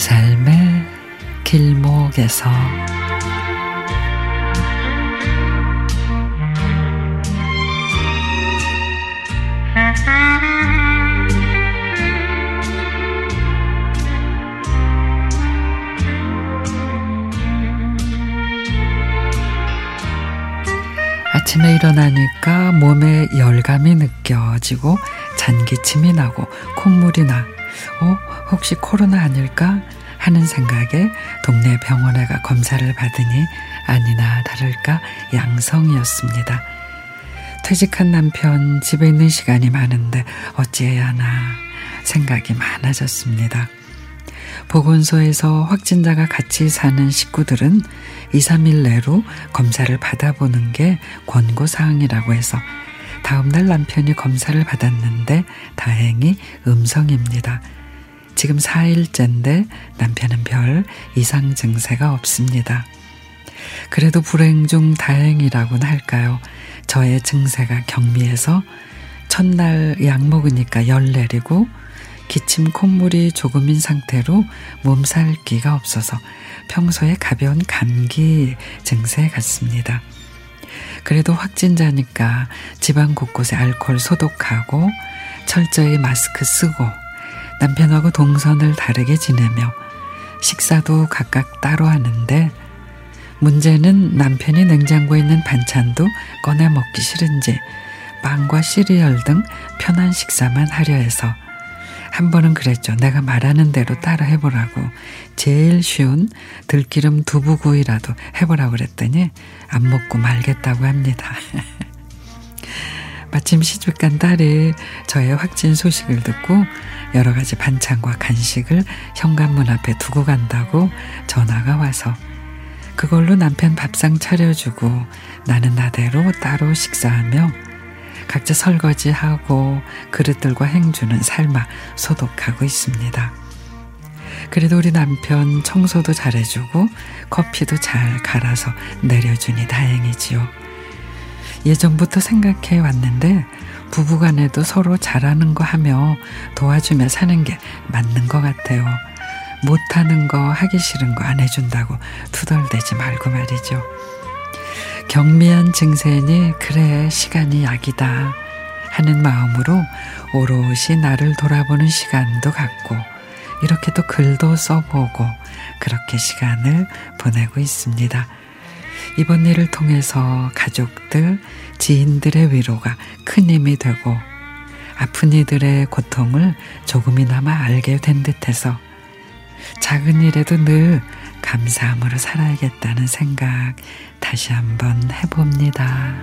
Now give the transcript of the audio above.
삶의 길목에서 아침에 일어나니까 몸에 열감이 느껴지고 잔기침이 나고 콧물이 나. 어, 혹시 코로나 아닐까? 하는 생각에 동네 병원에 가 검사를 받으니 아니나 다를까 양성이었습니다. 퇴직한 남편 집에 있는 시간이 많은데 어찌해야 하나 생각이 많아졌습니다. 보건소에서 확진자가 같이 사는 식구들은 2, 3일 내로 검사를 받아보는 게 권고사항이라고 해서 다음날 남편이 검사를 받았는데 다행히 음성입니다. 지금 4일째인데 남편은 별 이상 증세가 없습니다. 그래도 불행 중 다행이라고는 할까요? 저의 증세가 경미해서 첫날 약 먹으니까 열 내리고 기침 콧물이 조금인 상태로 몸살기가 없어서 평소에 가벼운 감기 증세 같습니다. 그래도 확진자니까 집안 곳곳에 알코올 소독하고 철저히 마스크 쓰고 남편하고 동선을 다르게 지내며 식사도 각각 따로 하는데 문제는 남편이 냉장고에 있는 반찬도 꺼내 먹기 싫은지 빵과 시리얼 등 편한 식사만 하려 해서 한 번은 그랬죠. 내가 말하는 대로 따라 해보라고. 제일 쉬운 들기름 두부구이라도 해보라고 그랬더니 안 먹고 말겠다고 합니다. 마침 시집간 딸이 저의 확진 소식을 듣고 여러 가지 반찬과 간식을 현관문 앞에 두고 간다고 전화가 와서 그걸로 남편 밥상 차려주고 나는 나대로 따로 식사하며 각자 설거지하고 그릇들과 행주는 삶아 소독하고 있습니다. 그래도 우리 남편 청소도 잘해주고 커피도 잘 갈아서 내려주니 다행이지요. 예전부터 생각해 왔는데 부부간에도 서로 잘하는 거 하며 도와주며 사는 게 맞는 것 같아요. 못하는 거 하기 싫은 거 안 해준다고 투덜대지 말고 말이죠. 경미한 증세니 그래 시간이 약이다 하는 마음으로 오롯이 나를 돌아보는 시간도 갖고 이렇게 또 글도 써보고 그렇게 시간을 보내고 있습니다. 이번 일을 통해서 가족들, 지인들의 위로가 큰 힘이 되고 아픈 이들의 고통을 조금이나마 알게 된 듯해서 작은 일에도 늘 감사함으로 살아야겠다는 생각 다시 한번 해봅니다.